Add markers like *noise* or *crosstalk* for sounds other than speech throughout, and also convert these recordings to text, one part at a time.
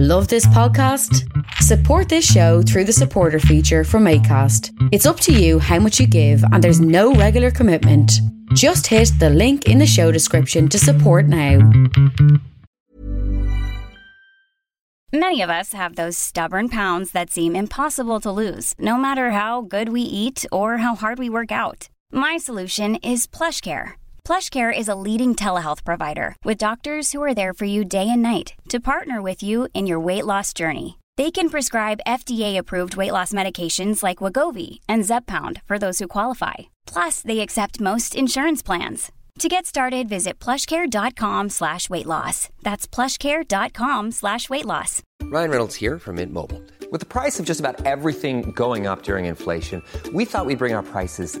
Love this podcast? Support this show through the supporter feature from ACAST. It's up to you how much you give, and there's no regular commitment. Just hit the link in the show description to support now. Many of us have those stubborn pounds that seem impossible to lose, no matter how good we eat or how hard we work out. My solution is PlushCare. PlushCare is a leading telehealth provider with doctors who are there for you day and night to partner with you in your weight loss journey. They can prescribe FDA-approved weight loss medications like Wegovy and Zepbound for those who qualify. Plus, they accept most insurance plans. To get started, visit plushcare.com slash weight loss. That's plushcare.com slash weight loss. Ryan Reynolds here from Mint Mobile. With the price of just about everything going up during inflation, we thought we'd bring our prices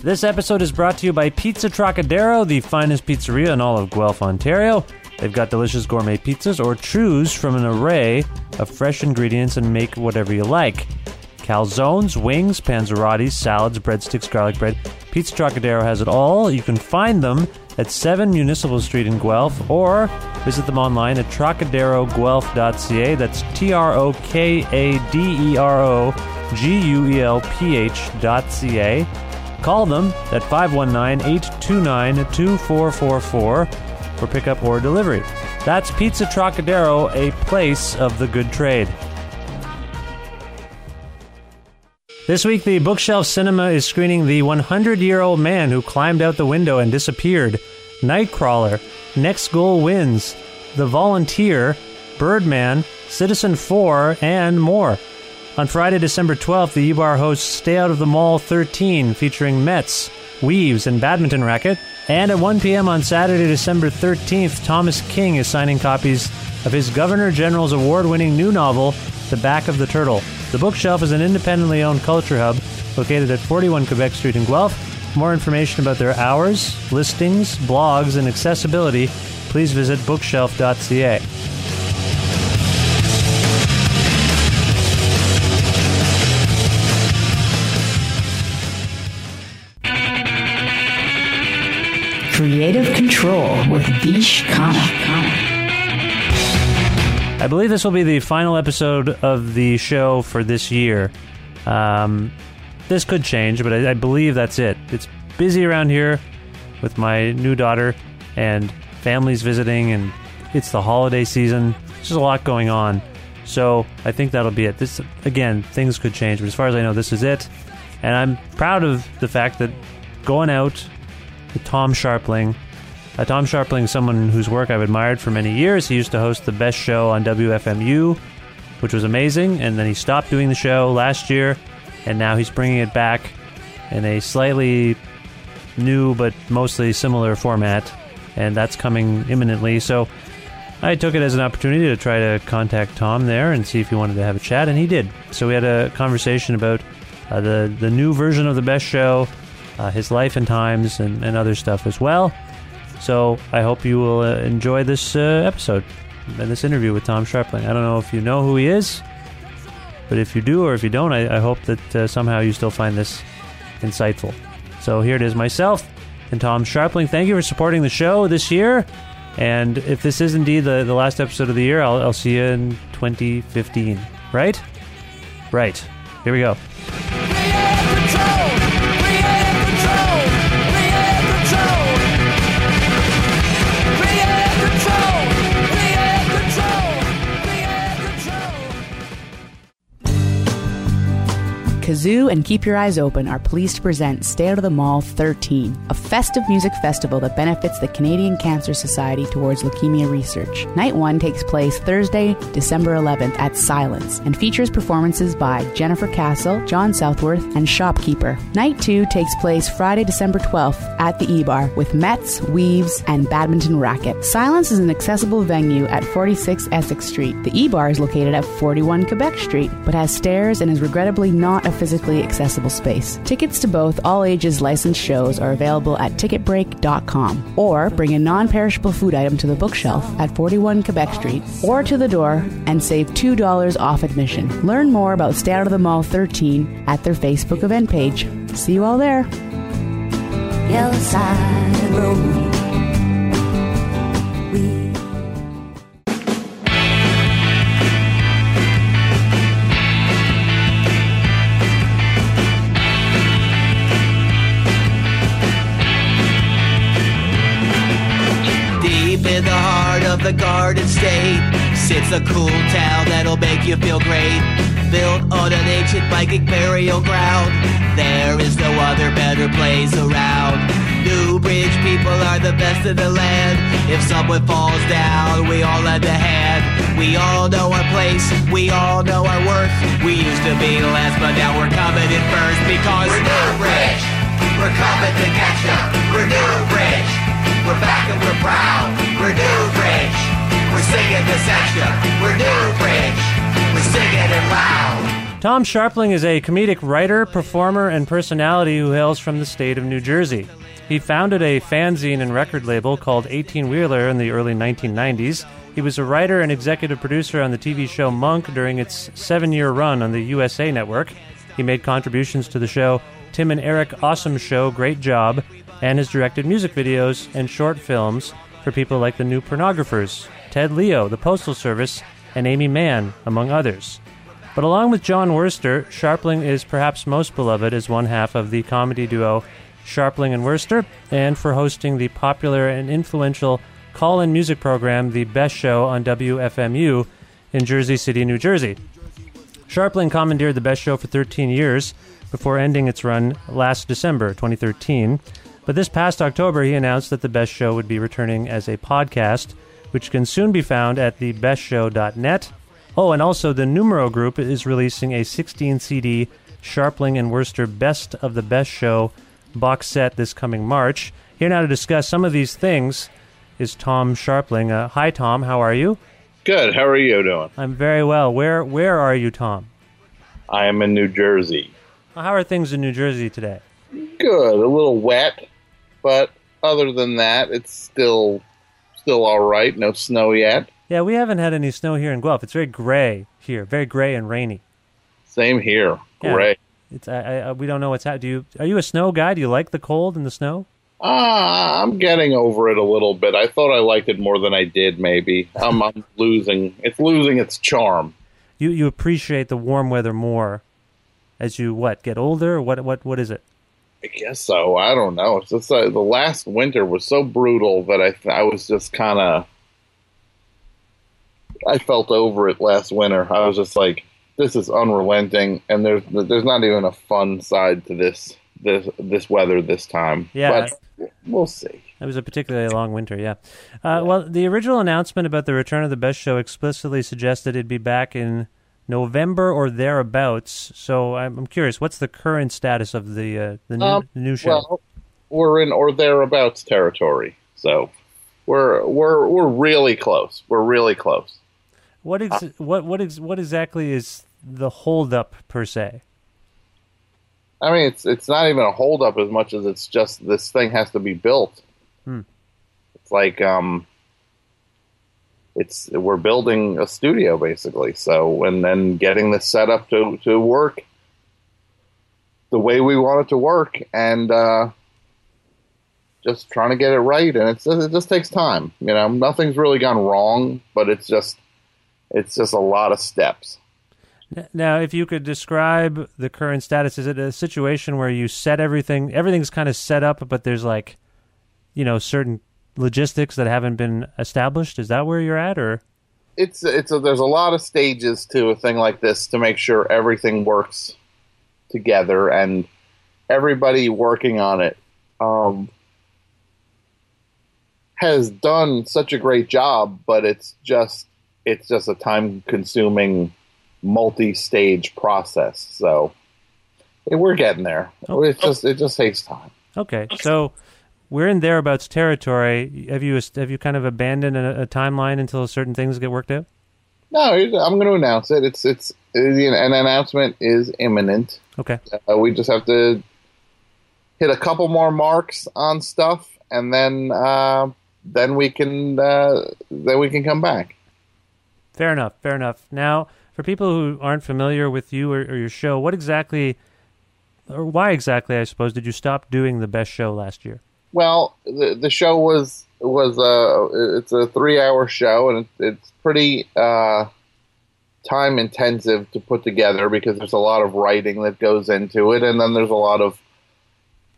This episode is brought to you by Pizza Trocadero, the finest pizzeria in all of Guelph, Ontario. They've got delicious gourmet pizzas or choose from an array of fresh ingredients and make whatever you like. Calzones, wings, panzerottis, salads, breadsticks, garlic bread. Pizza Trocadero has it all. You can find them at 7 Municipal Street in Guelph or visit them online at trocaderoguelph.ca. That's T R O K A D E R O G U E L P H.ca. Call them at 519 829 2444 for pickup or delivery. That's Pizza Trocadero, a place of the good trade. This week, the Bookshelf Cinema is screening The 100 Year Old Man Who Climbed Out the Window and Disappeared, Nightcrawler, Next Goal Wins, The Volunteer, Birdman, Citizen 4, and more. On Friday, December 12th, the E-Bar hosts Stay Out of the Mall 13, featuring METZ, Weaves, and Badminton Racket. And at 1 p.m. on Saturday, December 13th, Thomas King is signing copies of his Governor General's award winning new novel, The Back of the Turtle. The bookshelf is an independently owned culture hub located at 41 Quebec Street in Guelph. For more information about their hours, listings, blogs, and accessibility, please visit bookshelf.ca. Creative Control with Vish Khanna. I believe this will be the final episode of the show for this year. Um, this could change, but I, I believe that's it. It's busy around here with my new daughter and families visiting, and it's the holiday season. There's a lot going on. So I think that'll be it. This again, things could change, but as far as I know, this is it. And I'm proud of the fact that going out Tom Scharpling. Uh, Tom Scharpling is someone whose work I've admired for many years. He used to host the best show on WFMU, which was amazing, and then he stopped doing the show last year, and now he's bringing it back in a slightly new but mostly similar format, and that's coming imminently. So I took it as an opportunity to try to contact Tom there and see if he wanted to have a chat, and he did. So we had a conversation about uh, the the new version of the best show, uh, his life and times, and, and other stuff as well. So I hope you will uh, enjoy this uh, episode and this interview with Tom Scharpling. I don't know if you know who he is, but if you do or if you don't, I, I hope that uh, somehow you still find this insightful. So here it is, myself and Tom Scharpling. Thank you for supporting the show this year. And if this is indeed the, the last episode of the year, I'll, I'll see you in 2015. Right? Right. Here we go. Kazoo and Keep Your Eyes Open are pleased to present Stay Out of the Mall 13, a festive music festival that benefits the Canadian Cancer Society towards leukemia research. Night 1 takes place Thursday, December 11th at Silence and features performances by Jennifer Castle, John Southworth, and Shopkeeper. Night 2 takes place Friday, December 12th at the E-Bar with METZ, Weaves, and Badminton Racket. Silence is an accessible venue at 46 Essex Street. The E-Bar is located at 41 Quebec Street, but has stairs and is regrettably not a physically accessible space. Tickets to both all ages licensed shows are available at ticketbreak.com or bring a non perishable food item to the bookshelf at 41 Quebec Street or to the door and save $2 off admission. Learn more about Stay Out of the Mall 13 at their Facebook event page. See you all there. Yellow Side Road. Of the Garden State sits a cool town that'll make you feel great. Built on an ancient Viking burial ground, there is no other better place around. Newbridge people are the best in the land. If someone falls down, we all lend a hand. We all know our place, we all know our worth. We used to be last, but now we're coming in first because we're Newbridge. We're coming to catch ya. We're Newbridge. We're back and we're proud. We're Newbridge. We're singing this extra. We're Newbridge. We're loud. Tom Scharpling is a comedic writer, performer, and personality who hails from the state of New Jersey. He founded a fanzine and record label called 18 Wheeler in the early 1990s. He was a writer and executive producer on the TV show Monk during its seven year run on the USA Network. He made contributions to the show Tim and Eric Awesome Show, Great Job, and has directed music videos and short films for people like the New Pornographers, Ted Leo, The Postal Service, and Aimee Mann, among others. But along with Jon Wurster, Scharpling is perhaps most beloved as one half of the comedy duo Scharpling and Wurster, and for hosting the popular and influential call in music program The Best Show on WFMU in Jersey City, New Jersey. Scharpling commandeered The Best Show for 13 years before ending its run last December 2013. But this past October, he announced that The Best Show would be returning as a podcast, which can soon be found at thebestshow.net. Oh, and also the Numero Group is releasing a 16 CD Scharpling and Wurster Best of the Best Show box set this coming March. Here now to discuss some of these things is Tom Scharpling. Uh, hi, Tom. How are you? Good. How are you doing? I'm very well. Where Where are you, Tom? I am in New Jersey. How are things in New Jersey today? Good. A little wet, but other than that, it's still still all right. No snow yet. Yeah, we haven't had any snow here in Guelph. It's very gray here, very gray and rainy. Same here. Yeah. It's I, I, we don't know what's happening. Do you are you a snow guy? Do you like the cold and the snow? Ah, I'm getting over it a little bit. I thought I liked it more than I did. Maybe I'm, I'm *laughs* losing. It's losing its charm. You you appreciate the warm weather more as you what get older. What what what is it? I guess so. I don't know. It's just uh, the last winter was so brutal that I I was just kind of I felt over it last winter. I was just like, this is unrelenting, and there's there's not even a fun side to this this this weather this time. Yeah. but we'll see. It was a particularly long winter, yeah. Uh, Well, the original announcement about the return of the Best Show explicitly suggested it'd be back in November or thereabouts. So I'm, I'm curious, what's the current status of the uh, the new, Um, new show? Well, we're in or thereabouts territory, so we're we're we're really close. We're really close. what ex- what what ex- what exactly is the holdup per se? I mean, it's it's not even a holdup as much as it's just this thing has to be built. Hmm. It's like um, it's we're building a studio basically. So and then getting this set up to to work the way we want it to work, and uh, just trying to get it right. And it's it just takes time. You know, nothing's really gone wrong, but it's just it's just a lot of steps. Now, if you could describe the current status, is it a situation where you set everything, everything's kind of set up, but there's like, you know, certain logistics that haven't been established? Is that where you're at, or? it's it's a, there's a lot of stages to a thing like this to make sure everything works together, and everybody working on it um, has done such a great job. But it's just it's just a time consuming multi-stage process. So we're getting there. Oh. It just it just takes time. Okay, so we're in thereabouts territory. Have you have you kind of abandoned a, a timeline until certain things get worked out? No, I'm going to announce it. It's it's an announcement is imminent. Okay. Uh, we just have to hit a couple more marks on stuff, and then uh, then we can uh, then we can come back. Fair enough. Fair enough. Now, for people who aren't familiar with you or, or your show, what exactly, or why exactly, I suppose, did you stop doing the best show last year? Well, the the show was was a it's a three hour show, and it, it's pretty uh, time intensive to put together because there's a lot of writing that goes into it, and then there's a lot of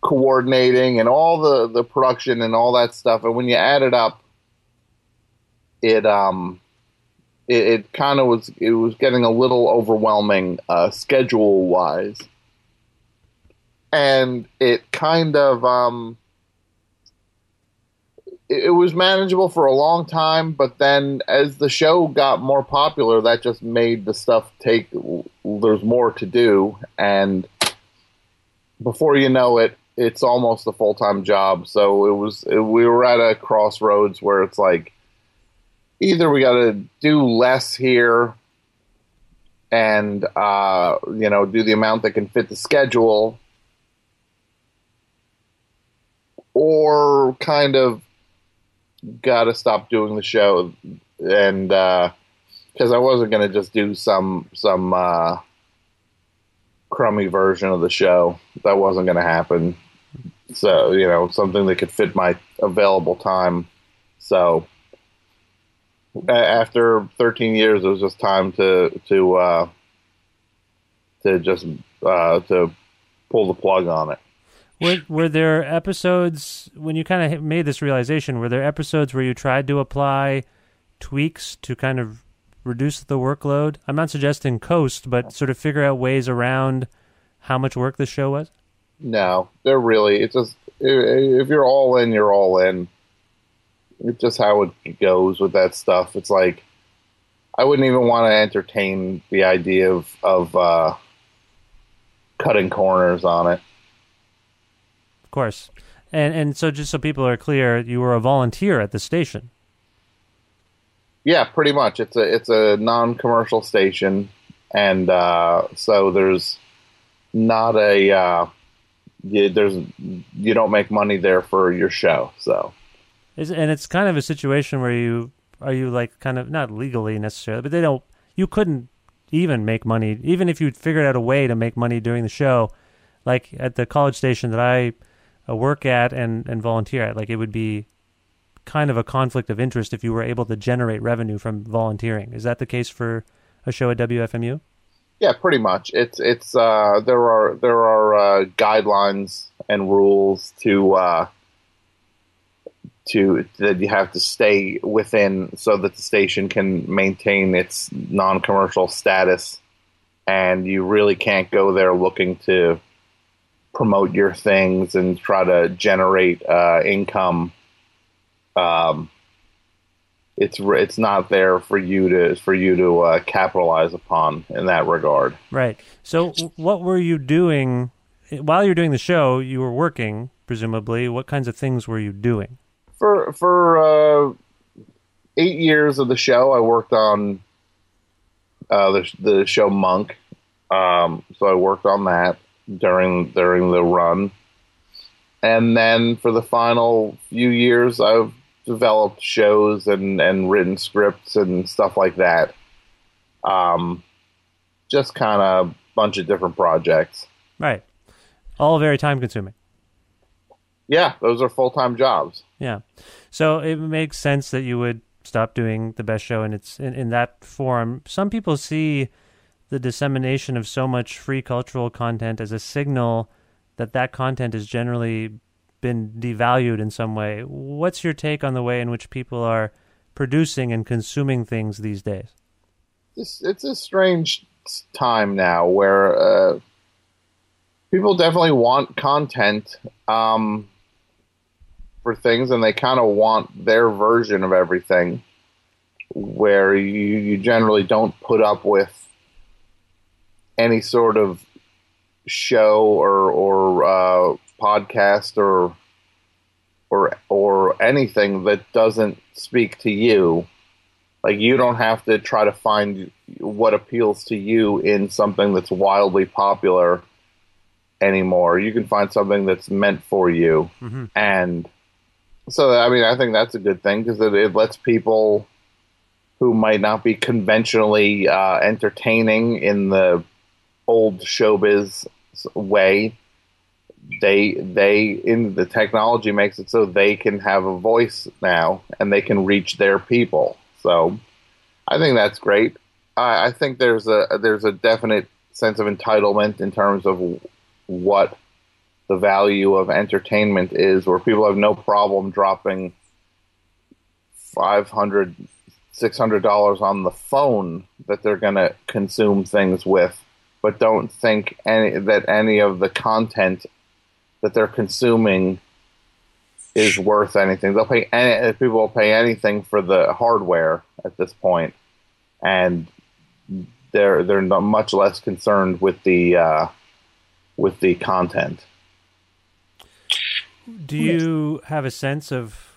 coordinating and all the the production and all that stuff. And when you add it up, it um it, it kind of was it was getting a little overwhelming uh, schedule wise, and it kind of um it was manageable for a long time, but then as the show got more popular, that just made the stuff take. There's more to do, and before you know it, it's almost a full time job. So it was. We were at a crossroads where it's like, either we got to do less here, and uh, you know, do the amount that can fit the schedule, or kind of got to stop doing the show, and because uh, I wasn't to just do some some uh, crummy version of the show, that wasn't to happen. So you know, something that could fit my available time. So after 13 years, it was just time to to uh, to just uh, to pull the plug on it. Were, were there episodes when you kind of made this realization? Were there episodes where you tried to apply tweaks to kind of reduce the workload? I'm not suggesting coast, but sort of figure out ways around how much work the show was. No, they're really. It's just if you're all in, you're all in. It's just how it goes with that stuff. It's like I wouldn't even want to entertain the idea of of uh, cutting corners on it. Of course. And and so just so people are clear, you were a volunteer at the station. Yeah, pretty much. It's a it's a non-commercial station, and uh, so there's not a uh, you, there's you don't make money there for your show. So, Is, and it's kind of a situation where you are you like kind of not legally necessarily, but they don't. You couldn't even make money, even if you'd figured out a way to make money during the show. Like at the college station that I work at and and volunteer at, like it would be kind of a conflict of interest if you were able to generate revenue from volunteering. Is that the case for a show at WFMU? Yeah, pretty much. It's it's uh, there are there are uh, guidelines and rules to uh, to that you have to stay within so that the station can maintain its non-commercial status, and you really can't go there looking to promote your things and try to generate uh, income. Um, it's it's not there for you to for you to uh, capitalize upon in that regard. Right. So, what were you doing while you're doing the show? You were working, presumably. What kinds of things were you doing? For for uh, eight years of the show, I worked on uh, the the show Monk. Um, so I worked on that during during the run, and then for the final few years, I've developed shows and, and written scripts and stuff like that. Um, just kind of a bunch of different projects. Right. All very time consuming. Yeah, those are full time jobs. Yeah. So it makes sense that you would stop doing the best show and it's in, in that form. Some people see the dissemination of so much free cultural content as a signal that that content has generally been devalued in some way. What's your take on the way in which people are producing and consuming things these days? It's, it's a strange time now where uh, people definitely want content um, for things, and they kind of want their version of everything. Where you, you generally don't put up with any sort of show or or uh, podcast or or or anything that doesn't speak to you. Like you don't have to try to find what appeals to you in something that's wildly popular anymore. You can find something that's meant for you, mm-hmm. and so I mean I think that's a good thing because it, it, lets people who might not be conventionally uh, entertaining in the old showbiz way. They they in the technology makes it so they can have a voice now and they can reach their people. So i think that's great. I, I think there's a there's a definite sense of entitlement in terms of what the value of entertainment is where people have no problem dropping 500 600 dollars on the phone that they're going to consume things with but don't think any that any of the content that they're consuming is worth anything. They'll pay any, people will pay anything for the hardware at this point, and they're they're much less concerned with the uh, with the content. Do you have a sense of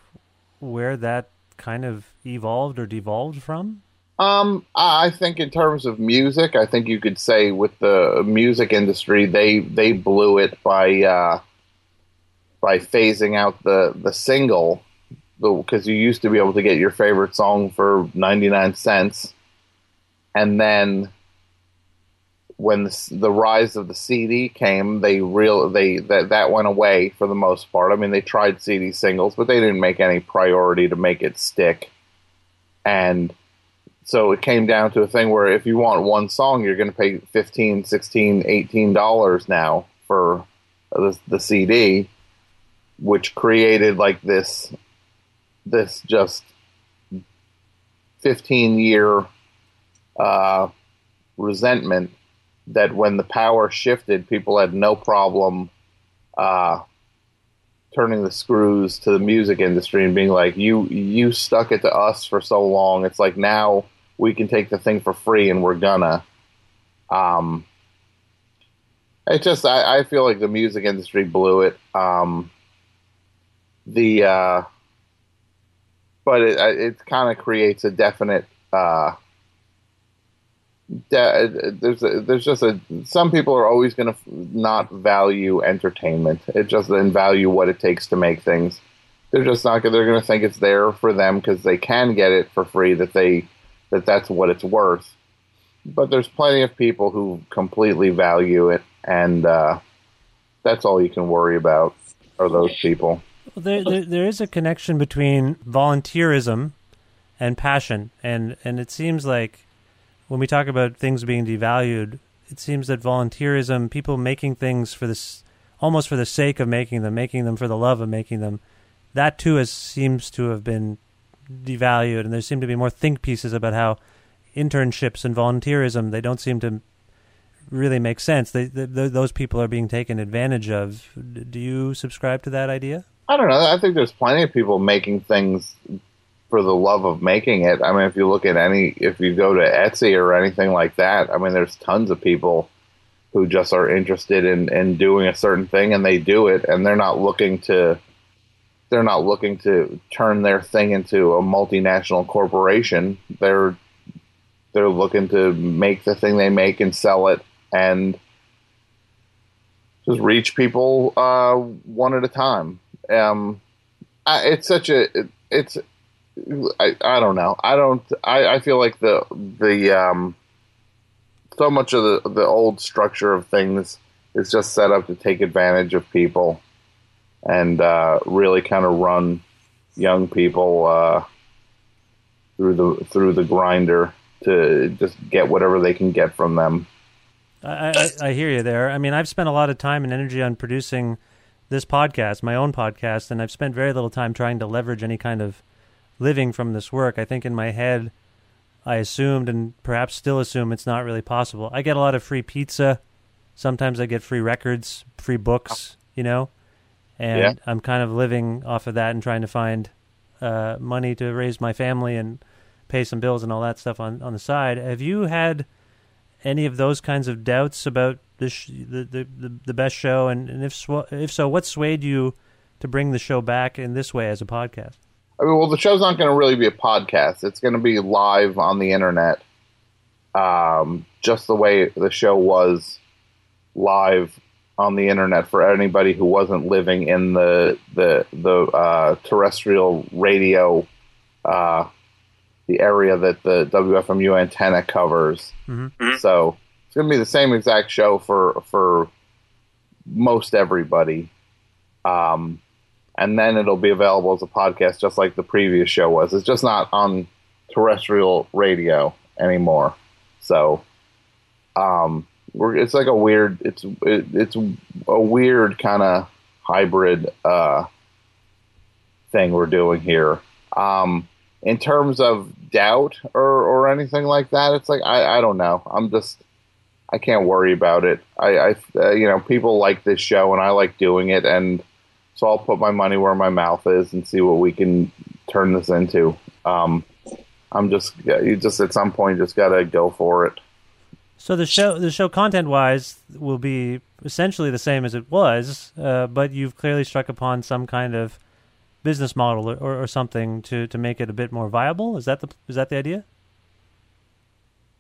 where that kind of evolved or devolved from? Um, I think in terms of music, I think you could say with the music industry, they they blew it by uh, by phasing out the the single, because you used to be able to get your favorite song for ninety nine cents, and then when the, the, rise of the CD came, they real they that that went away for the most part. I mean, they tried CD singles, but they didn't make any priority to make it stick, and so it came down to a thing where if you want one song, you're going to pay 15 16 18 dollars now for the, the CD, which created like this this just 15 year uh, resentment that when the power shifted, people had no problem uh, turning the screws to the music industry and being like, "You you stuck it to us for so long. It's like now we can take the thing for free and we're gonna. Um, it just I, I feel like the music industry blew it. Um, the uh, but it it kind of creates a definite uh, de- there's a, there's just a some people are always going to not value entertainment. It just then value what it takes to make things. They're just not. They're going to think it's there for them because they can get it for free. That they that that's what it's worth. But there's plenty of people who completely value it, and uh, that's all you can worry about are those people. Well, there, there, there is a connection between volunteerism and passion, and and it seems like when we talk about things being devalued, it seems that volunteerism, people making things for this, almost for the sake of making them, making them for the love of making them, that too has seems to have been devalued, and there seem to be more think pieces about how internships and volunteerism they don't seem to really make sense. They, they, those people are being taken advantage of. Do you subscribe to that idea? I don't know. I think there's plenty of people making things for the love of making it. I mean, if you look at any, if you go to Etsy or anything like that, I mean, there's tons of people who just are interested in, in doing a certain thing and they do it and they're not looking to they're not looking to turn their thing into a multinational corporation. They're they're looking to make the thing they make and sell it and just reach people uh, one at a time. Um, I, it's such a it, it's I, I don't know. I don't. I, I feel like the the um, so much of the the old structure of things is just set up to take advantage of people and uh, really kind of run young people uh, through the through the grinder to just get whatever they can get from them. I, I, I, hear you there. I mean, I've spent a lot of time and energy on producing this podcast, my own podcast, and I've spent very little time trying to leverage any kind of living from this work. I think in my head, I assumed and perhaps still assume it's not really possible. I get a lot of free pizza Sometimes I get free records, free books, you know, and Yeah. I'm kind of living off of that and trying to find uh, money to raise my family and pay some bills and all that stuff on, on the side. Have you had any of those kinds of doubts about the sh- the, the, the the best show? And, and if sw- if so, what swayed you to bring the show back in this way as a podcast? I mean, well, the show's not going to really be a podcast. It's going to be live on the internet, um, just the way the show was live on the internet for anybody who wasn't living in the the the uh, terrestrial radio, uh, the area that the WFMU antenna covers. Mm-hmm. So it's going to be the same exact show for for most everybody. Um, and then it'll be available as a podcast, just like the previous show was. It's just not on terrestrial radio anymore. So, um, we're it's like a weird it's it, it's a weird kind of hybrid uh, thing we're doing here. Um, in terms of doubt or or anything like that, it's like I I don't know. I'm just I can't worry about it. I, I uh, you know people like this show and I like doing it and so I'll put my money where my mouth is and see what we can turn this into. Um, I'm just you just at some point just gotta go for it. So the show, the show, content wise, will be essentially the same as it was, uh, but you've clearly struck upon some kind of business model or, or something to, to make it a bit more viable. Is that the is that the idea?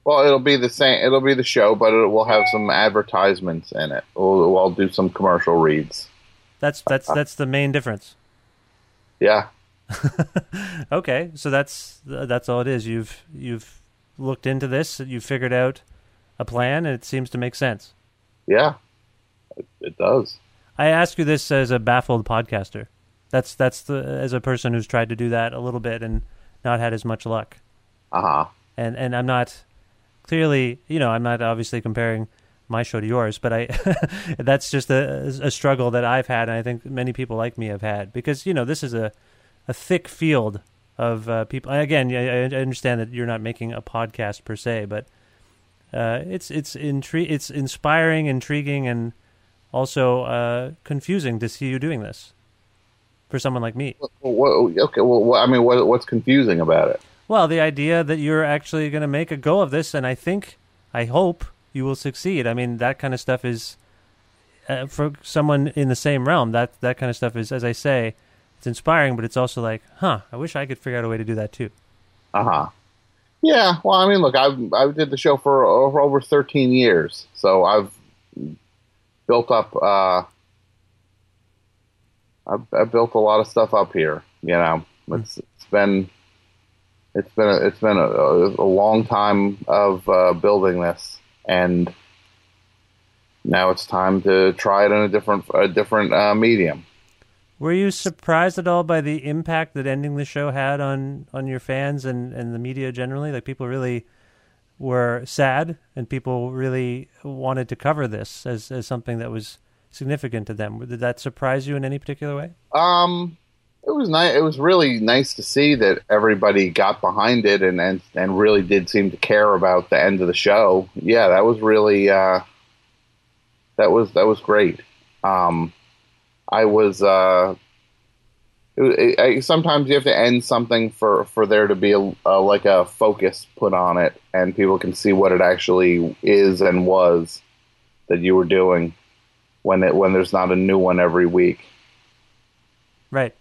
Well, it'll be the same. It'll be the show, but it will have some advertisements in it. We'll, we'll do some commercial reads. That's that's that's the main difference. Yeah. *laughs* Okay, so that's that's all it is. You've you've looked into this, you've figured out a plan, and it seems to make sense. Yeah. It, it does. I ask you this as a baffled podcaster. That's that's the as a person who's tried to do that a little bit and not had as much luck. Uh huh. And and I'm not clearly, you know, I'm not obviously comparing my show to yours, but I *laughs* that's just a, a struggle that I've had, and I think many people like me have had because you know this is a a thick field of uh, people. Again, I, I understand that you're not making a podcast per se, but uh, it's it's intri- it's inspiring, intriguing, and also uh, confusing to see you doing this for someone like me. Well, okay. Well, I mean, what, what's confusing about it? Well, the idea that you're actually going to make a go of this, and I think, I hope you will succeed. I mean, that kind of stuff is uh, for someone in the same realm. That that kind of stuff is, as I say, it's inspiring, but it's also like, huh, I wish I could figure out a way to do that too. Uh huh. Yeah. Well, I mean, look, I I did the show for over, over 13 years, so I've built up. Uh, I've, I've built a lot of stuff up here. You know, it's it's been it's been a, it's been a, a long time of uh, building this, and now it's time to try it in a different a different uh, medium. Were you surprised at all by the impact that ending the show had on on your fans and and the media generally? Like people really were sad, and people really wanted to cover this as as something that was significant to them. Did that surprise you in any particular way? Um, it was nice. It was really nice to see that everybody got behind it and, and and really did seem to care about the end of the show. Yeah, that was really uh, that was that was great. Um, I was uh, it, I, sometimes you have to end something for for there to be a, a like a focus put on it, and people can see what it actually is and was that you were doing when it when there's not a new one every week. Right.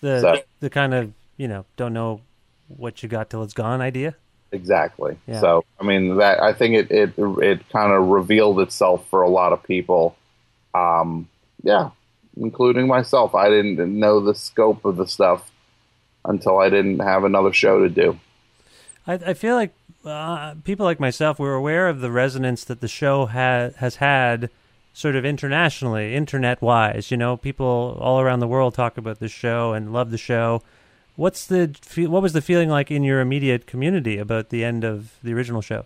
The So- the kind of you know don't know what you got till it's gone idea. Exactly. Yeah. So I mean that I think it it it kind of revealed itself for a lot of people. Um, yeah, including myself. I didn't know the scope of the stuff until I didn't have another show to do. I, I feel like uh, people like myself were aware of the resonance that the show ha- has had sort of internationally, internet wise. You know, people all around the world talk about the show and love the show. What's the what was the feeling like in your immediate community about the end of the original show?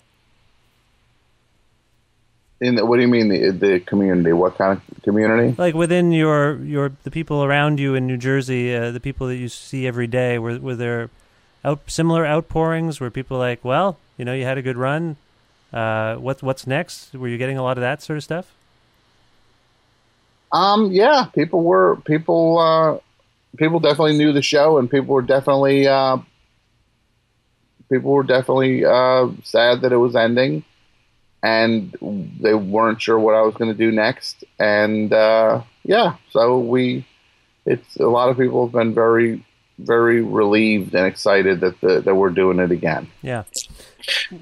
In the, what do you mean the the community? What kind of community? Like within your your the people around you in New Jersey, uh, the people that you see every day, were were there out similar outpourings? Were people like, well, you know, you had a good run. Uh, what what's next? Were you getting a lot of that sort of stuff? Um, yeah, people were people. Uh, people definitely knew the show, and people were definitely uh, people were definitely uh, sad that it was ending, and they weren't sure what I was going to do next. And uh, yeah, so we, it's a lot of people have been very, very relieved and excited that the, that we're doing it again. Yeah.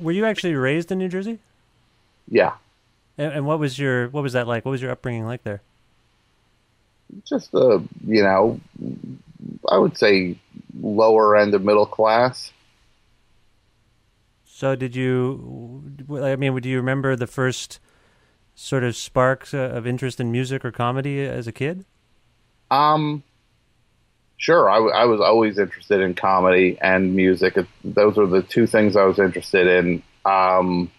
Were you actually raised in New Jersey? Yeah. And, and what was your what was that like? What was your upbringing like there? Just the you know, I would say lower end of middle class. So did you? I mean, do you remember the first sort of sparks uh, of interest in music or comedy as a kid? Um, sure. I, I was always interested in comedy and music. Those were the two things I was interested in. Um,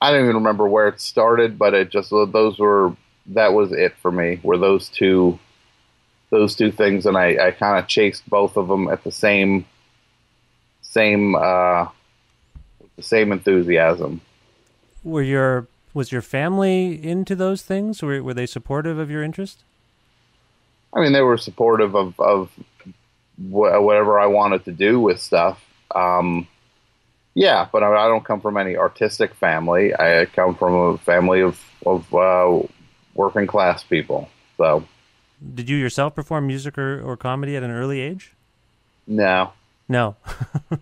I don't even remember where it started, but it just those were that was it for me. Were those two those two things, and I, I kind of chased both of them at the same same uh, the same enthusiasm. Were your was your family into those things? Were were they supportive of your interest? I mean, they were supportive of of wh- whatever I wanted to do with stuff. Um, yeah, but I, I, don't come from any artistic family. I come from a family of of uh, working class people. So, did you yourself perform music or, or comedy at an early age? No. No.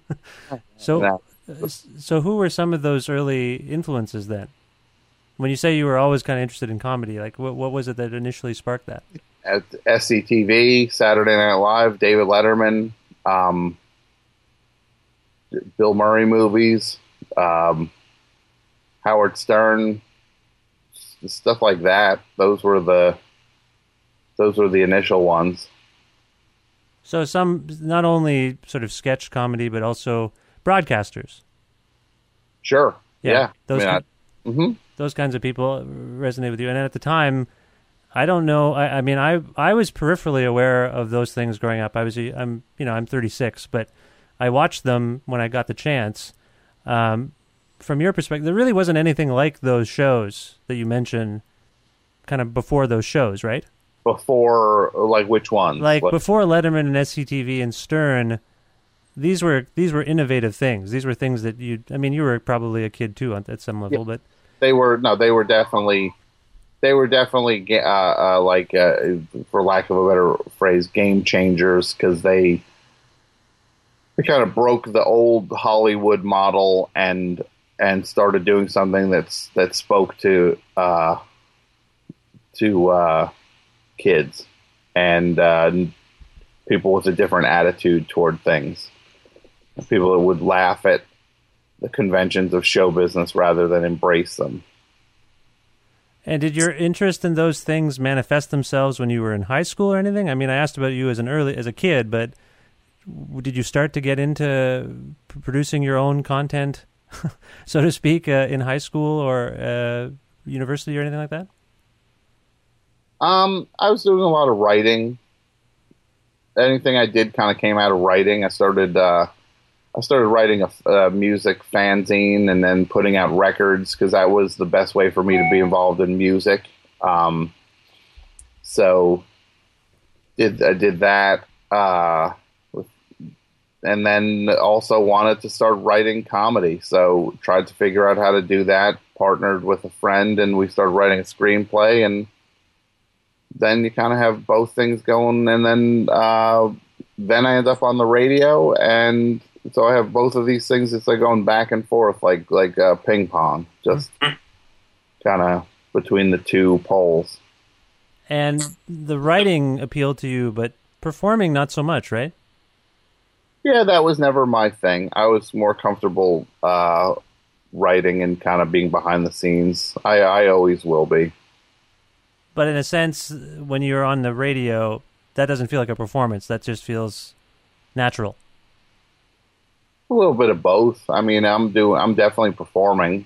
*laughs* so, no. So who were some of those early influences then? When you say you were always kind of interested in comedy, like what what was it that initially sparked that? At SCTV, Saturday Night Live, David Letterman. Um, Bill Murray movies, um, Howard Stern, stuff like that. Those were the those were the initial ones. So some not only sort of sketch comedy, but also broadcasters. Sure. Yeah. yeah. Those I mean, I, mm-hmm. those kinds of people resonate with you. And at the time, I don't know. I, I, mean, I I was peripherally aware of those things growing up. I was I'm you know I'm 36, but I watched them when I got the chance. Um, from your perspective, there really wasn't anything like those shows that you mentioned, kind of before those shows, right? Before, like which ones? Like what? before Letterman and SCTV and Stern, these were these were innovative things. These were things that you. I mean, you were probably a kid too at some level, yeah. but they were no, they were definitely they were definitely uh, uh, like, uh, for lack of a better phrase, game changers because they they kind of broke the old Hollywood model and and started doing something that's that spoke to uh, to uh, kids and uh, people with a different attitude toward things. People that would laugh at the conventions of show business rather than embrace them. And did your interest in those things manifest themselves when you were in high school or anything? I mean, I asked about you as an early as a kid, but did you start to get into producing your own content, *laughs* so to speak, uh, in high school or uh, university or anything like that? Um, I was doing a lot of writing. Anything I did kind of came out of writing. I started uh, I started writing a, a, music fanzine and then putting out records because that was the best way for me to be involved in music. Um, so did I did that. Uh, and then also wanted to start writing comedy. So tried to figure out how to do that. Partnered with a friend, and we started writing a screenplay. And then you kind of have both things going. And then uh, then I end up on the radio, and so I have both of these things. It's like going back and forth, like like uh, ping pong, just mm-hmm. kind of between the two poles. And the writing appealed to you, but performing not so much, right? Yeah, that was never my thing. I was more comfortable uh, writing and kind of being behind the scenes. I, I always will be. But in a sense, when you're on the radio, that doesn't feel like a performance. That just feels natural. A little bit of both. I mean, I'm doing. I'm definitely performing,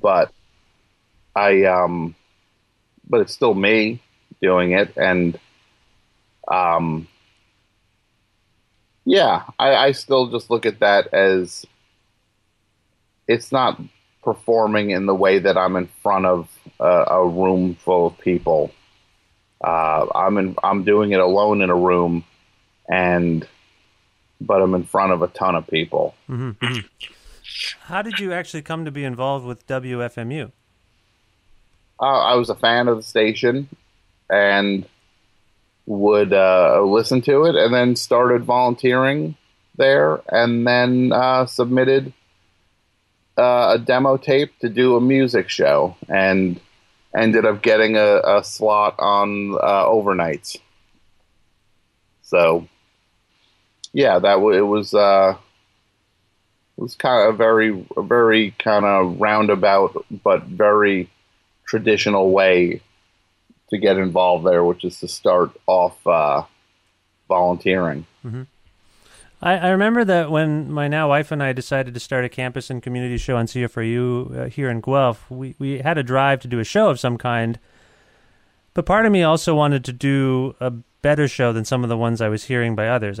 but I um, but it's still me doing it, and um, yeah, I, I still just look at that as it's not performing in the way that I'm in front of a, a room full of people. Uh, I'm in, I'm doing it alone in a room, and but I'm in front of a ton of people. Mm-hmm. How did you actually come to be involved with WFMU? Uh, I was a fan of the station, and would uh, listen to it, and then started volunteering there, and then uh, submitted uh, a demo tape to do a music show, and ended up getting a, a slot on uh, overnights. So, yeah, that w- it was uh, it was kind of a very a very kind of roundabout but very traditional way to get involved there, which is to start off uh, volunteering. Mm-hmm. I, I, remember that when my now wife and I decided to start a campus and community show on CFRU uh, here in Guelph, we, we had a drive to do a show of some kind. But part of me also wanted to do a better show than some of the ones I was hearing by others.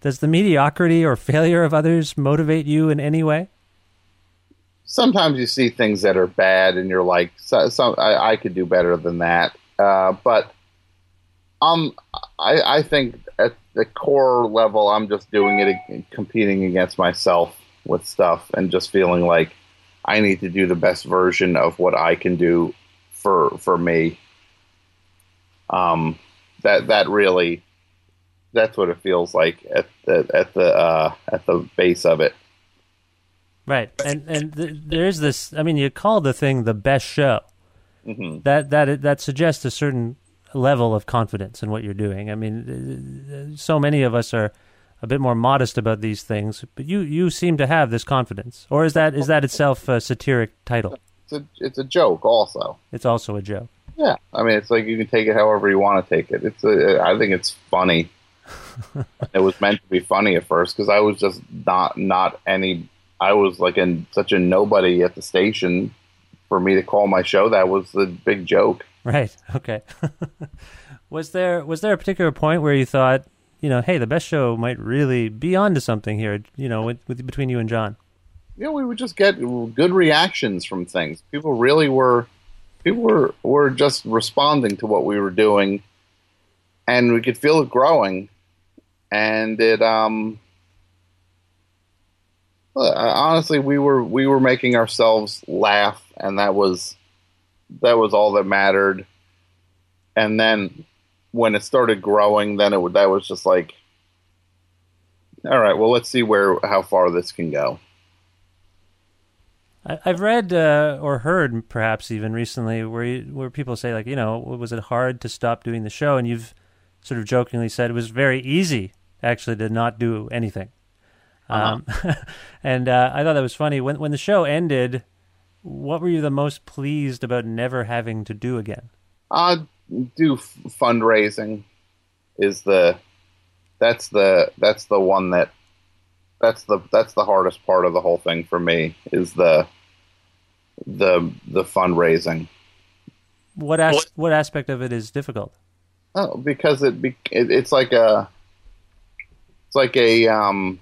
does the mediocrity or failure of others motivate you in any way? Sometimes you see things that are bad, and you're like, so, some, I, I, could do better than that. Uh, but um, I, I think at the core level, I'm just doing it, competing against myself with stuff, and just feeling like I need to do the best version of what I can do for for me. Um, that that really that's what it feels like at the at the uh, at the base of it. Right, and and th- there's this. I mean, you call the thing the best show. Mm-hmm. That that that suggests a certain level of confidence in what you're doing. I mean, so many of us are a bit more modest about these things, but you you seem to have this confidence, or is that is that itself a satiric title? It's a it's a joke, also. It's also a joke. Yeah, I mean, it's like you can take it however you want to take it. It's a, I think it's funny. *laughs* it was meant to be funny at first because I was just not not any. I was like in such a nobody at the station. For me to call my show, that was the big joke. Right. *laughs* Okay. *laughs* was there was there a particular point where you thought, you know, hey, the best show might really be onto something here, you know, with, with between you and Jon? Yeah, you know, we would just get good reactions from things. People really were people were were just responding to what we were doing, and we could feel it growing and it um honestly we were we were making ourselves laugh and that was that was all that mattered. And then when it started growing then it that was just like all right well let's see where how far this can go. I've read uh, or heard perhaps even recently where you, where people say like you know was it hard to stop doing the show? And you've sort of jokingly said it was very easy actually did not do anything. Uh-huh. Um, *laughs* and uh, I thought that was funny. When when the show ended, what were you the most pleased about never having to do again? Uh, do f- fundraising is the that's the that's the one that that's the that's the hardest part of the whole thing for me is the the the fundraising. What as- what aspect of it is difficult? Oh, because it, it it's like a it's like a um,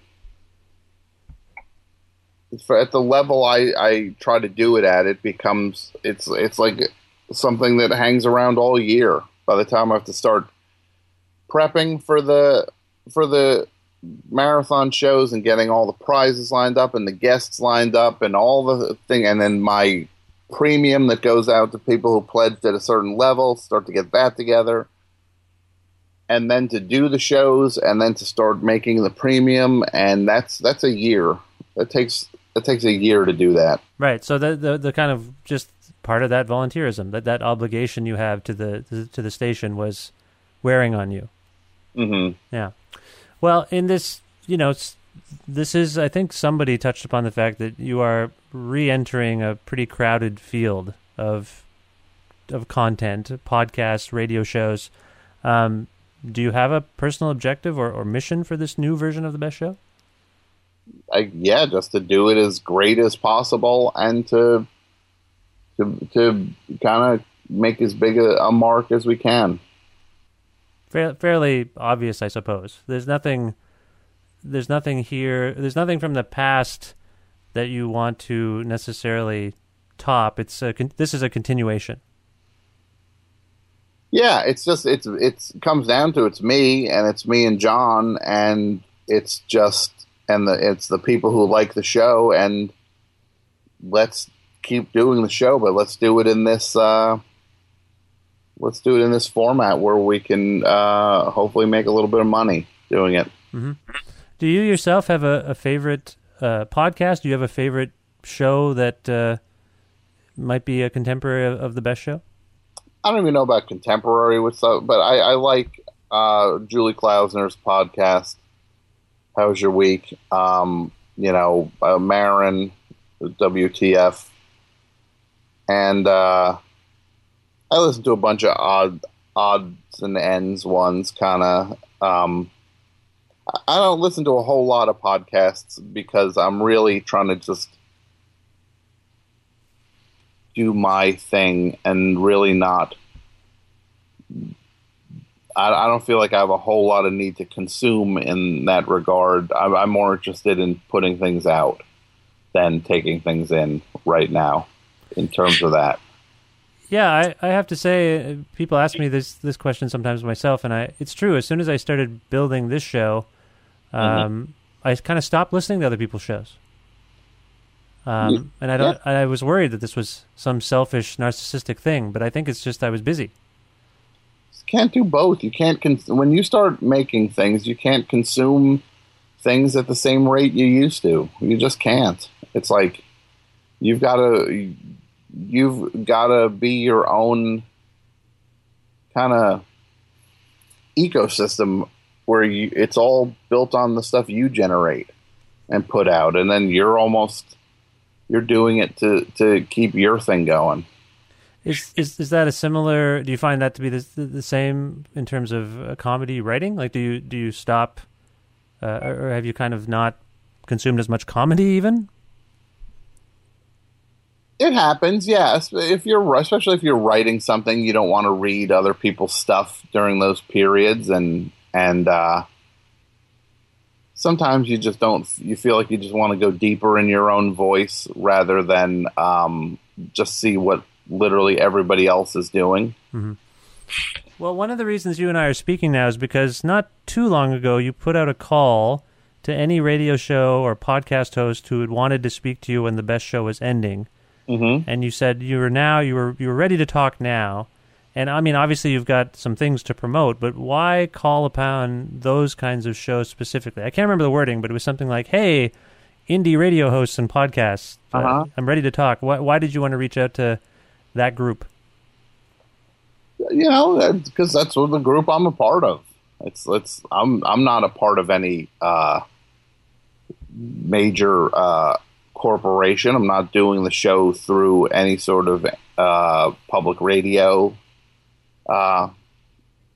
at the level I, I try to do it at, it becomes it's it's like something that hangs around all year. By the time I have to start prepping for the for the marathon shows and getting all the prizes lined up and the guests lined up and all the thing, and then my premium that goes out to people who pledged at a certain level, start to get that together. And then to do the shows and then to start making the premium and that's that's a year. It takes it takes a year to do that. Right. So the the, the kind of just part of that volunteerism, that that obligation you have to the to the station was wearing on you. Mm-hmm. Yeah. Well, in this, you know, this is I think somebody touched upon the fact that you are re-entering a pretty crowded field of of content, podcasts, radio shows. Um, do you have a personal objective or, or mission for this new version of the best show? I, yeah, just to do it as great as possible and to to to kind of make as big a, a, mark as we can. Fair, fairly obvious, I suppose. There's nothing. There's nothing here. There's nothing from the past that you want to necessarily top. It's a, this is a continuation. Yeah, it's just it's it's comes down to it's me and it's me and Jon and it's just and the it's the people who like the show and let's keep doing the show, but let's do it in this uh, let's do it in this format where we can uh, hopefully make a little bit of money doing it. Mm-hmm. Do you yourself have a, a favorite uh, podcast? Do you have a favorite show that uh, might be a contemporary of, of, the best show? I don't even know about contemporary with stuff, but I, I like uh, Julie Klausner's podcast. How's your week? Um, you know, uh, Maron, WTF, and uh, I listen to a bunch of odd odds and ends ones, kind of. Um, I don't listen to a whole lot of podcasts because I'm really trying to just do my thing and really not. I, I don't feel like I have a whole lot of need to consume in that regard. I'm, I'm more interested in putting things out than taking things in right now in terms of that. Yeah, I, I have to say, uh, people ask me this this question sometimes myself, and I it's true. As soon as I started building this show, Mm-hmm. um, mm-hmm. I kind of stopped listening to other people's shows. Um, and I don't. Yeah. I was worried that this was some selfish, narcissistic thing, but I think it's just I was busy. You can't do both. You can't. Cons- when you start making things, you can't consume things at the same rate you used to. You just can't. It's like you've got to. You've got to be your own kind of ecosystem where you, it's all built on the stuff you generate and put out, and then you're almost you're doing it to to keep your thing going. Is is is that a similar? Do you find that to be the the same in terms of uh, comedy writing? Like, do you do you stop, uh, or have you kind of not consumed as much comedy even? It happens, yes. If you're especially if you're writing something, you don't want to read other people's stuff during those periods, and and uh, sometimes you just don't. You feel like you just want to go deeper in your own voice rather than um, just see what literally everybody else is doing. Mm-hmm. Well, one of the reasons you and I are speaking now is because not too long ago you put out a call to any radio show or podcast host who had wanted to speak to you when the best show was ending, mm-hmm. and you said you were now you were you were ready to talk now. And I mean, obviously, you've got some things to promote, but why call upon those kinds of shows specifically? I can't remember the wording, but it was something like, "Hey, indie radio hosts and podcasts, uh, uh-huh. uh, I'm ready to talk." Why, why did you want to reach out to that group? You know, because that's what the group I'm a part of. It's it's I'm I'm not a part of any uh, major uh, corporation. I'm not doing the show through any sort of uh, public radio uh,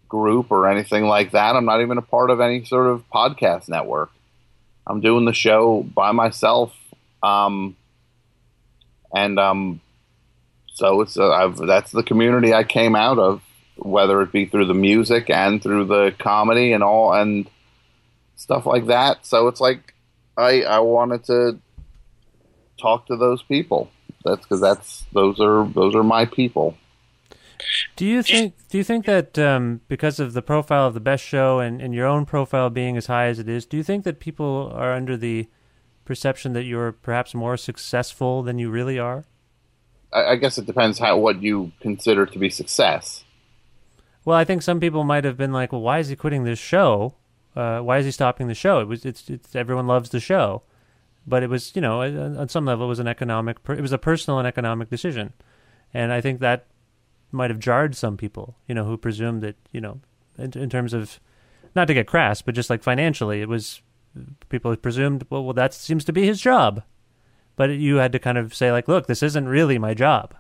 group or anything like that. I'm not even a part of any sort of podcast network. I'm doing the show by myself, um, and um, so it's uh, that's the community I came out of, whether it be through the music and through the comedy and all and stuff like that. So it's like I I wanted to talk to those people. That's because that's those are those are my people. Do you think? Do you think that um, because of the profile of the best show and, and your own profile being as high as it is, do you think that people are under the perception that you're perhaps more successful than you really are? I, I guess it depends how what you consider to be success. Well, I think some people might have been like, "Well, why is he quitting this show? Uh, why is he stopping the show? It was it's, it's everyone loves the show." but it was you know on some level it was an economic it was a personal and economic decision and i think that might have jarred some people you know who presumed that you know in, in terms of not to get crass but just like financially it was people presumed well, well that seems to be his job. But you had to kind of say like look this isn't really my job.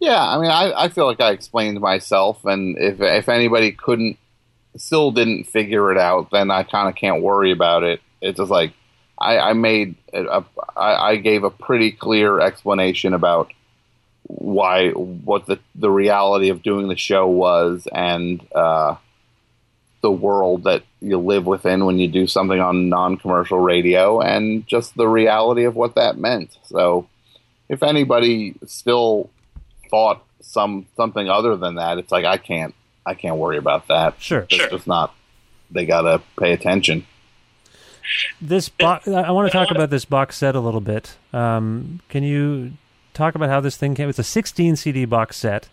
Yeah i mean i, I feel like i explained myself and if if anybody couldn't still didn't figure it out then i kind of can't worry about it. It's just like I, I made a, I, I gave a pretty clear explanation about why what the the reality of doing the show was and uh, the world that you live within when you do something on non-commercial radio and just the reality of what that meant. So if anybody still thought some something other than that, it's like I can't I can't worry about that. Sure, it's sure. just not. They gotta pay attention. This bo- I want to talk about this box set a little bit. Um, can you talk about how this thing came? It's a 16 CD box set.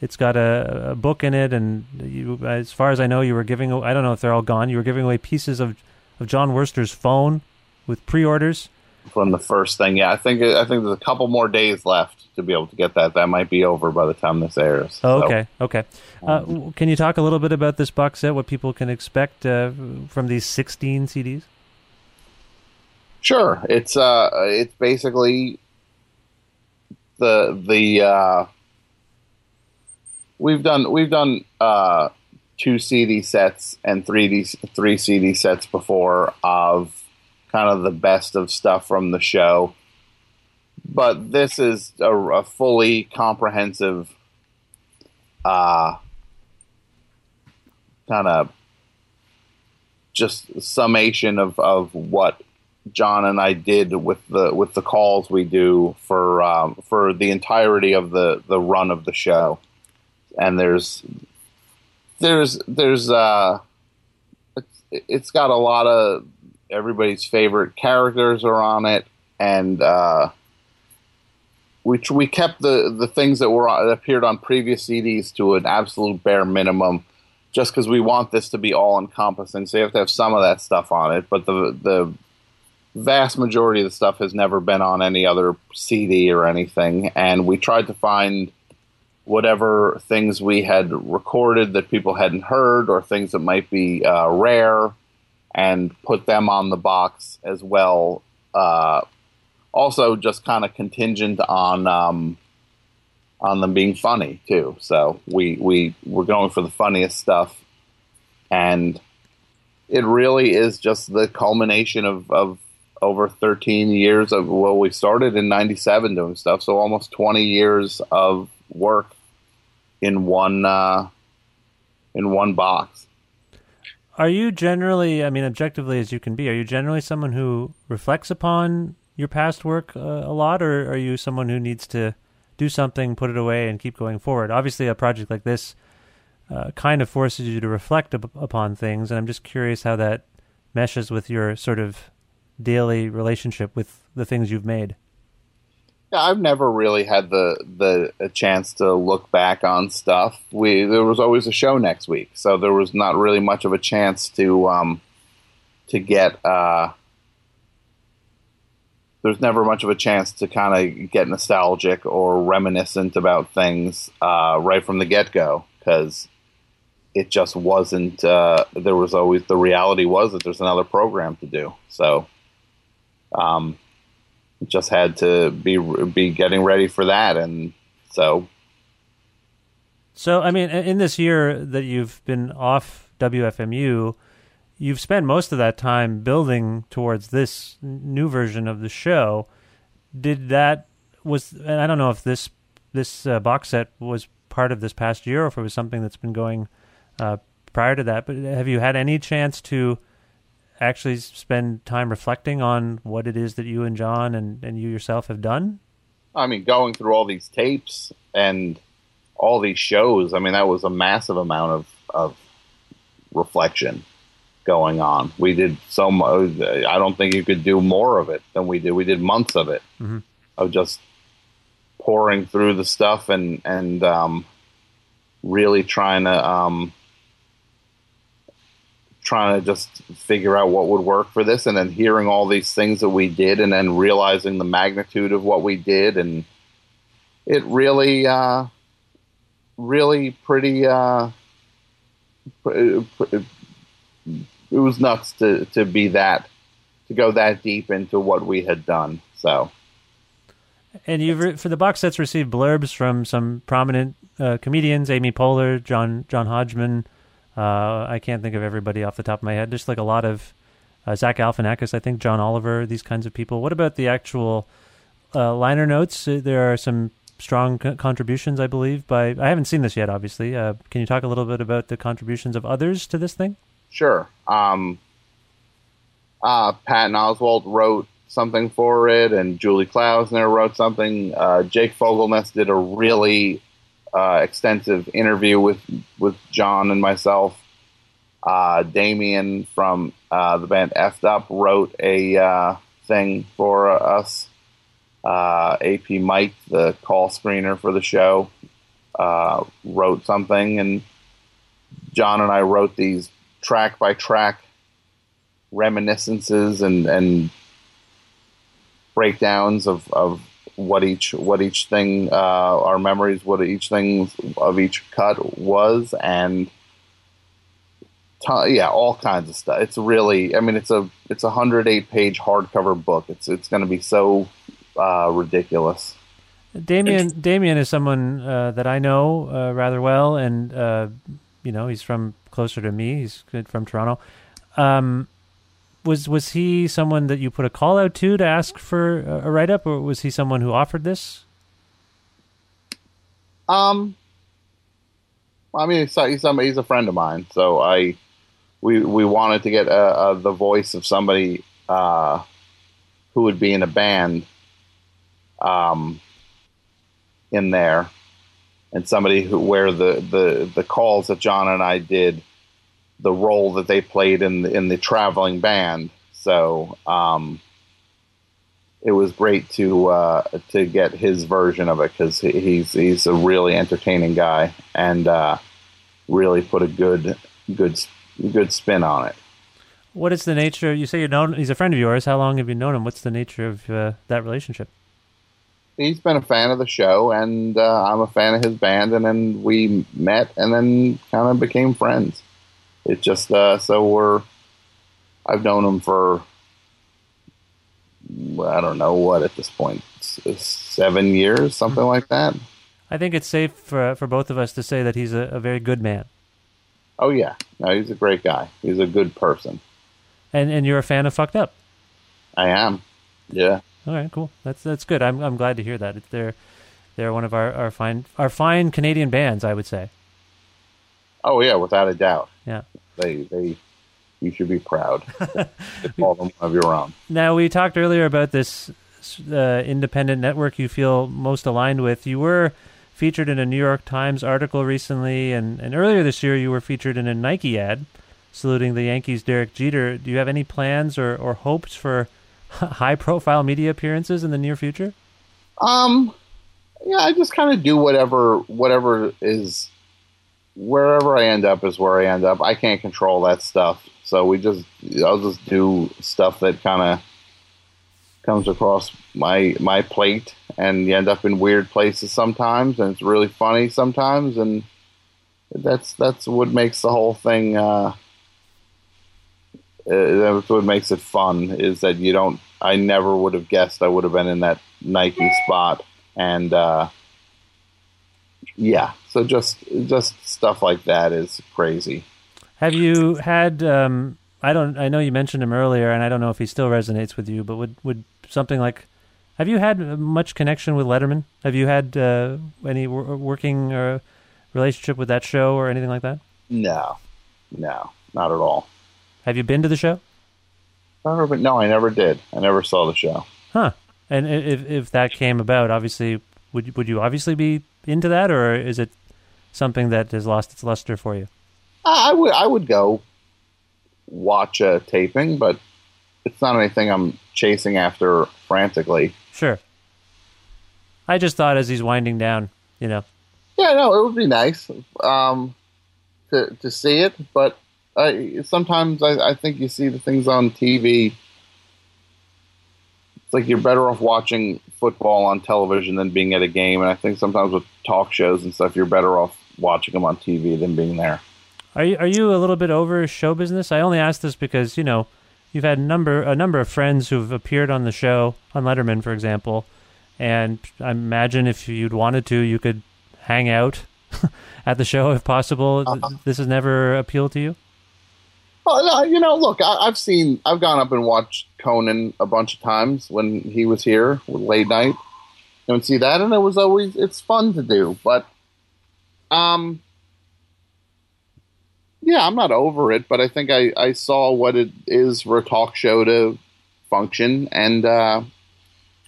It's got a, a book in it, and you, as far as I know, you were giving. I don't know if they're all gone. You were giving away pieces of of Jon Wurster's phone with pre-orders from the first thing. Yeah, I think I think there's a couple more days left to be able to get that. That might be over by the time this airs. Oh, okay, okay. Uh, can you talk a little bit about this box set? What people can expect uh, from these 16 CDs? Sure, it's uh, it's basically the the uh, we've done we've done uh, two CD sets and three D three CD sets before of kind of the best of stuff from the show, but this is a, a fully comprehensive uh, kind of just summation of, of what Jon and I did with the with the calls we do for um, for the entirety of the the run of the show, and there's there's there's uh it's, it's got a lot of everybody's favorite characters are on it, and uh, we we kept the the things that were that appeared on previous CDs to an absolute bare minimum. Just because we want this to be all encompassing, so you have to have some of that stuff on it. But the the vast majority of the stuff has never been on any other CD or anything, and we tried to find whatever things we had recorded that people hadn't heard or things that might be uh, rare and put them on the box as well. Uh, also, just kind of contingent on um, on them being funny too. So we we were going for the funniest stuff, and it really is just the culmination of, of over 13 years of well we started in 97 doing stuff. So almost 20 years of work in one uh, in one box. Are you generally i mean objectively as you can be are you generally someone who reflects upon your past work uh, a lot or are you someone who needs to do something put it away and keep going forward? Obviously a project like this uh, kind of forces you to reflect up- upon things and i'm just curious how that meshes with your sort of daily relationship with the things you've made? Yeah, I've never really had the the chance to look back on stuff. We there was always a show next week, so there was not really much of a chance to um to get uh there's never much of a chance to kind of get nostalgic or reminiscent about things uh, right from the get go because it just wasn't. Uh, there was always the reality was that there's another program to do. So um, just had to be be getting ready for that, and so. So I mean, in this year that you've been off WFMU, you've spent most of that time building towards this new version of the show. Did that was and I don't know if this this uh, box set was part of this past year or if it was something that's been going uh, prior to that. But have you had any chance to actually spend time reflecting on what it is that you and Jon and, and you yourself have done? I mean, going through all these tapes and all these shows. I mean, that was a massive amount of of reflection going on. We did so much. I don't think you could do more of it than we did. We did months of it Mhm. of just pouring through the stuff and and um, really trying to um, trying to just figure out what would work for this, and then hearing all these things that we did, and then realizing the magnitude of what we did, and it really, uh, really pretty. Uh, it was nuts to to be that to go that deep into what we had done. So And you've re- for the box sets received blurbs from some prominent uh, comedians, Amy Poehler, John John Hodgman. Uh, I can't think of everybody off the top of my head. Just like a lot of uh, Zach Galifianakis, I think John Oliver, these kinds of people. What about the actual uh, liner notes? Uh, There are some strong co- contributions, I believe. By I haven't seen this yet, obviously. Uh, can you talk a little bit about the contributions of others to this thing? Sure. Um, uh, Patton Oswalt wrote something for it, and Julie Klausner wrote something. Jake Fogelnest did a really uh, extensive interview with with Jon and myself. Uh, Damian from uh, the band Effed Up wrote a uh, thing for us. Uh, AP Mike, the call screener for the show, uh, wrote something, and Jon and I wrote these track by track reminiscences and and breakdowns of, of what each what each thing uh, our memories what each thing of each cut was and t- yeah all kinds of stuff it's really I mean it's a it's a 108 page hardcover book it's it's going to be so uh, ridiculous Damian Damian is someone uh, that I know uh, rather well, and uh, you know he's from closer to me. He's good from Toronto. Um, was was he someone that you put a call out to to ask for a write up, or was he someone who offered this? Um, I mean, he's, he's, he's a friend of mine, so I we we wanted to get uh, uh, the voice of somebody uh, who would be in a band, um, in there, and somebody who where the the the calls that Jon and I did, the role that they played in the, in the traveling band. So um, it was great to uh, to get his version of it because he's he's a really entertaining guy and uh, really put a good good good spin on it. What is the nature? You say you know he's a friend of yours. How long have you known him? What's the nature of uh, that relationship? He's been a fan of the show, and uh, I'm a fan of his band, and then we met, and then kind of became friends. It just uh, so we're I've known him for I don't know what at this point seven years, something like that. I think it's safe for for both of us to say that he's a, a very good man, Oh yeah, no, he's a great guy. He's a good person. and and you're a fan of Fucked Up. I am. Yeah. All right, cool. That's that's good. I'm I'm glad to hear that. It's- They're they're one of our, our fine our fine Canadian bands, I would say. Oh yeah, without a doubt. Yeah. They they you should be proud *laughs* to call them of your own. Now we talked earlier about this uh, independent network you feel most aligned with. You were featured in a New York Times article recently, and, and earlier this year you were featured in a Nike ad saluting the Yankees' Derek Jeter. Do you have any plans or, or hopes for *laughs* high profile media appearances in the near future? Um, yeah, I just kind of do whatever whatever is wherever I end up is where I end up. I can't control that stuff, so we just I'll just do stuff that kind of comes across my my plate, and you end up in weird places sometimes, and it's really funny sometimes, and that's that's what makes the whole thing. Uh, uh, that's what makes it fun is that you don't. I never would have guessed I would have been in that Nike spot, and uh, yeah, so just just stuff like that is crazy. Have you had? Um, I don't. I know you mentioned him earlier, and I don't know if he still resonates with you. But would would something like? Have you had much connection with Letterman? Have you had uh, any wor- working uh, relationship with that show or anything like that? No, no, not at all. Have you been to the show? Never no, I never did. I never saw the show. Huh. And if if that came about, obviously, would would you obviously be into that, or is it something that has lost its luster for you? I, I would I would go watch a taping, but it's not anything I'm chasing after frantically. Sure. I just thought as he's winding down, you know. Yeah, no, it would be nice um, to to see it, but uh, sometimes I, I think you see the things on TV. It's like you're better off watching football on television than being at a game, and I think sometimes with talk shows and stuff, you're better off watching them on TV than being there. Are you are you a little bit over show business? I only ask this because you know you've had a number a number of friends who've appeared on the show on Letterman, for example, and I imagine if you'd wanted to, you could hang out *laughs* at the show if possible. Uh-huh. This has never appealed to you. Well, you know, look, I, I've seen, I've gone up and watched Conan a bunch of times when he was here with late night. and see that, and it was always it's fun to do. But, um, yeah, I'm not over it, but I think I, I saw what it is for a talk show to function, and uh,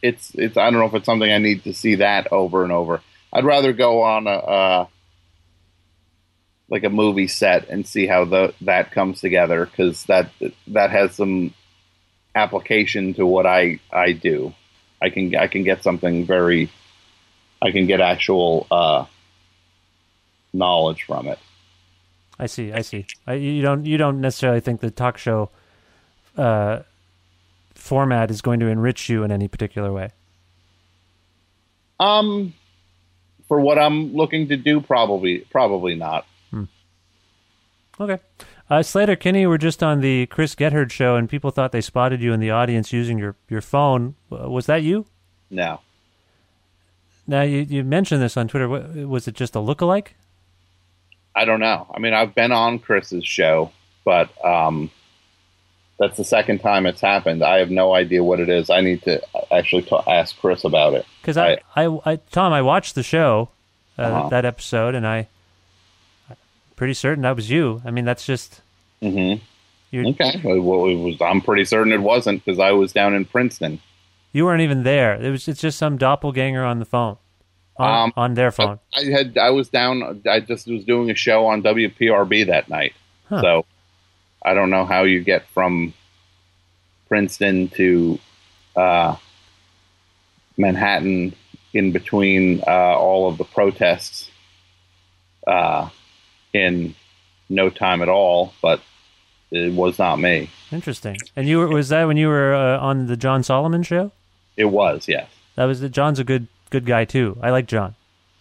it's it's I don't know if it's something I need to see that over and over. I'd rather go on a, a like a movie set and see how the that comes together because that that has some application to what I I do. I can I can get something very I can get actual uh, knowledge from it. I see. I see. I, you don't. You don't necessarily think the talk show uh, format is going to enrich you in any particular way. Um, for what I'm looking to do, probably probably not. Okay. Uh, Sleater-Kinney were just on the Chris Gethard show, and people thought they spotted you in the audience using your, your phone. Uh, Was that you? No. Now you you mentioned this on Twitter. Wa- Was it just a lookalike? I don't know. I mean, I've been on Chris's show, but um, that's the second time it's happened. I have no idea what it is. I need to actually ta ask Chris about it. Because I, I, I, Tom, I watched the show, uh, Uh-huh. that episode, and I, pretty certain that was you. I mean, that's just Mm-hmm. Okay. Well, it was, I'm pretty certain it wasn't because I was down in Princeton. You weren't even there. It was it's just some doppelganger on the phone, on, Um, on their phone. I had I was down. I just was doing a show on WPRB that night, Huh. so I don't know how you get from Princeton to uh, Manhattan in between uh, all of the protests uh, in no time at all. But it was not me. Interesting. And you were was that when you were uh, on the Jon Solomon show? It was yes. That was Jon's a good good guy too. I like Jon.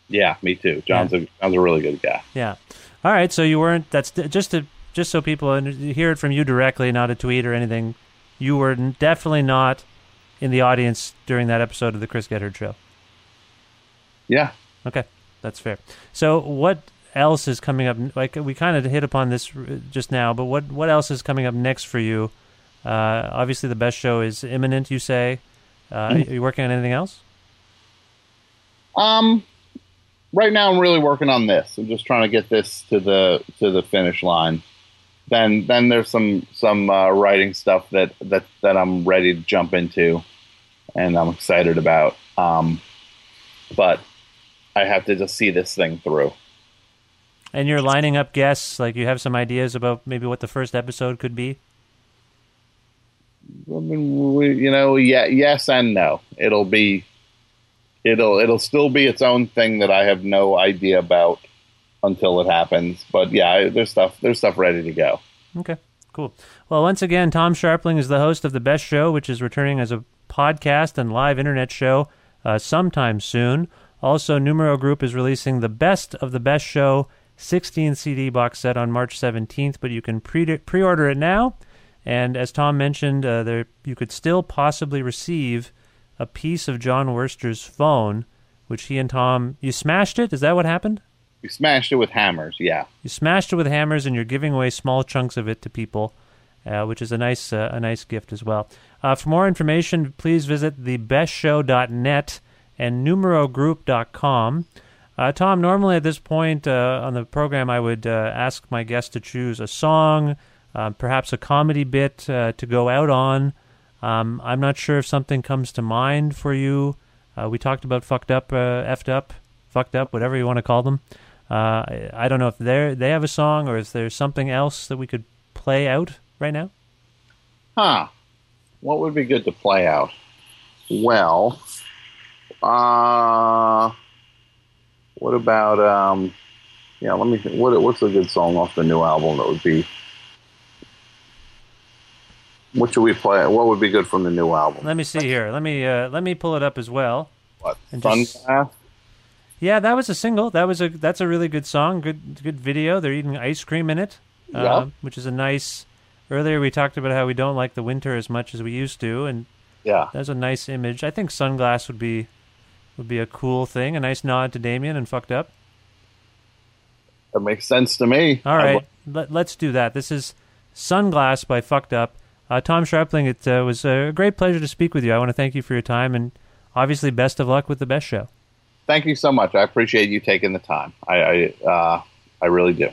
Yeah, me too. Jon's a Jon's a really good guy. Yeah. All right. So you weren't. That's just to just so people hear it from you directly, not a tweet or anything. You were definitely not in the audience during that episode of the Chris Gethard show. Yeah. Okay, that's fair. So what else is coming up? Like we kind of hit upon this just now, but what what else is coming up next for you? Uh, obviously, the best show is imminent. You say. Uh, Mhm. Are you working on anything else? Um, right now I'm really working on this. I'm just trying to get this to the to the finish line. Then then there's some some uh, writing stuff that that that I'm ready to jump into, and I'm excited about. Um, but I have to just see this thing through. And you're lining up guests. Like you have some ideas about maybe what the first episode could be. I mean, we, you know, yeah, yes and no. It'll be, it'll it'll still be its own thing that I have no idea about until it happens. But yeah, there's stuff there's stuff ready to go. Okay, cool. Well, once again, Tom Scharpling is the host of The Best Show, which is returning as a podcast and live internet show uh, sometime soon. Also, Numero Group is releasing the Best of the Best Show 16 CD box set on March 17th, but you can pre pre-order it now. And as Tom mentioned, uh, there you could still possibly receive a piece of Jon Wurster's phone, which he and Tom you smashed it. Is that what happened? You smashed it with hammers. Yeah. You smashed it with hammers, and you're giving away small chunks of it to people, uh, which is a nice uh, a nice gift as well. Uh, for more information, please visit thebestshow.net and numerogroup.com. Uh, Tom, normally at this point uh, on the program, I would uh, ask my guests to choose a song, uh, perhaps a comedy bit uh, to go out on. Um, I'm not sure if something comes to mind for you. Uh, we talked about fucked up, uh, effed up, fucked up, whatever you want to call them. I, I don't know if they they have a song or if there's something else that we could play out right now. Huh. What would be good to play out? Well, uh, what about, um, yeah, let me think. What, what's a good song off the new album that would be, what should we play? What would be good from the new album? Let me see here. Let me uh, let me pull it up as well. What? And Sun just- Path? Yeah, that was a single. That was a that's a really good song. Good good video. They're eating ice cream in it, uh, Yeah. which is a nice. Earlier we talked about how we don't like the winter as much as we used to, and Yeah. that's a nice image. I think Sun Glass would be would be a cool thing. A nice nod to Damian and fucked up. That makes sense to me. All right, let, let's do that. This is Sun Glass by Fucked Up. Uh, Tom Scharpling, it uh, was a great pleasure to speak with you. I want to thank you for your time and obviously best of luck with the best show. Thank you so much. I appreciate you taking the time. I, I, uh, I really do.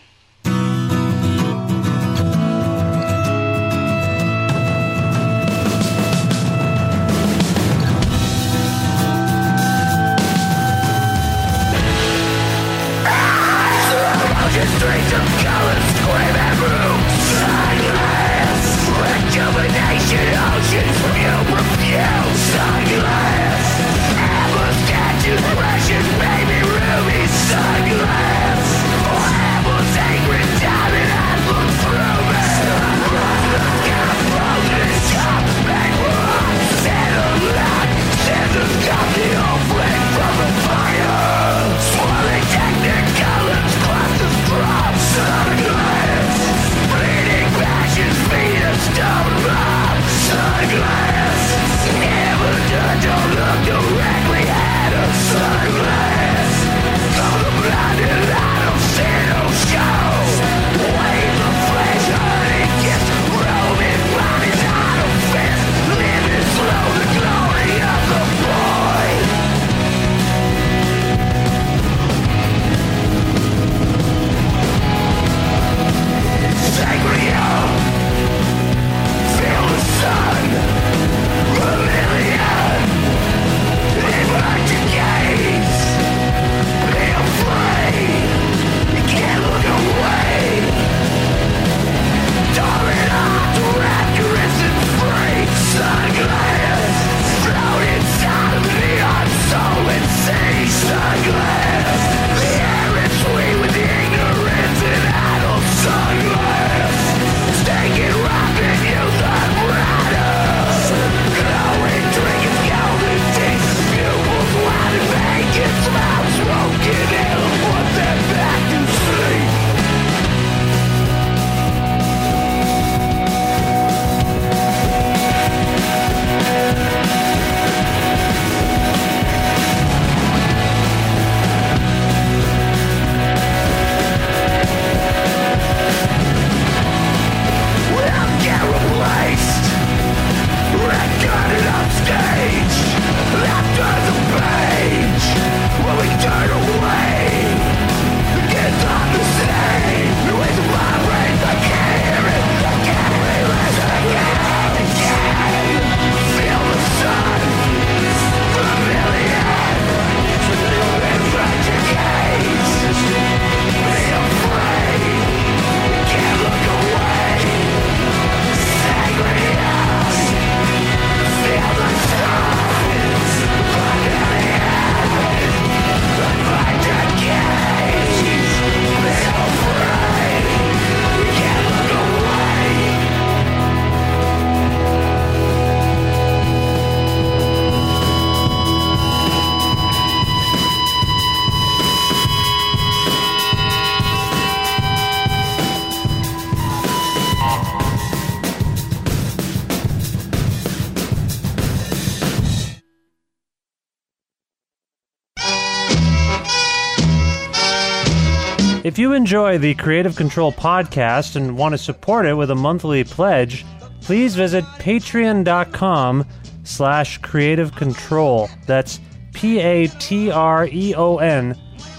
You enjoy the Creative Control podcast and want to support it with a monthly pledge, please visit patreon.com slash creative control. That's P-A-T-R-E-O-N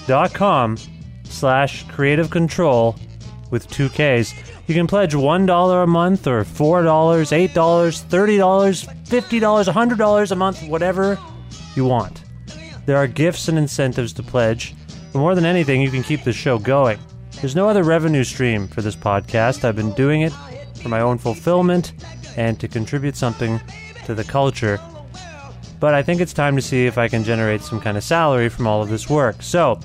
dot com slash creative control with two Ks. You can pledge $1 a month or $4, $8, $30, $50, $100 a month, whatever you want. There are gifts and incentives to pledge. But more than anything, you can keep the show going. There's no other revenue stream for this podcast. I've been doing it for my own fulfillment and to contribute something to the culture. But I think it's time to see if I can generate some kind of salary from all of this work. So,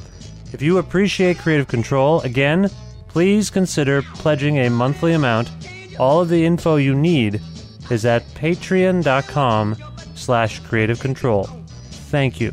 if you appreciate Creative Control, again, please consider pledging a monthly amount. All of the info you need is at patreon.com slash creative control. Thank you.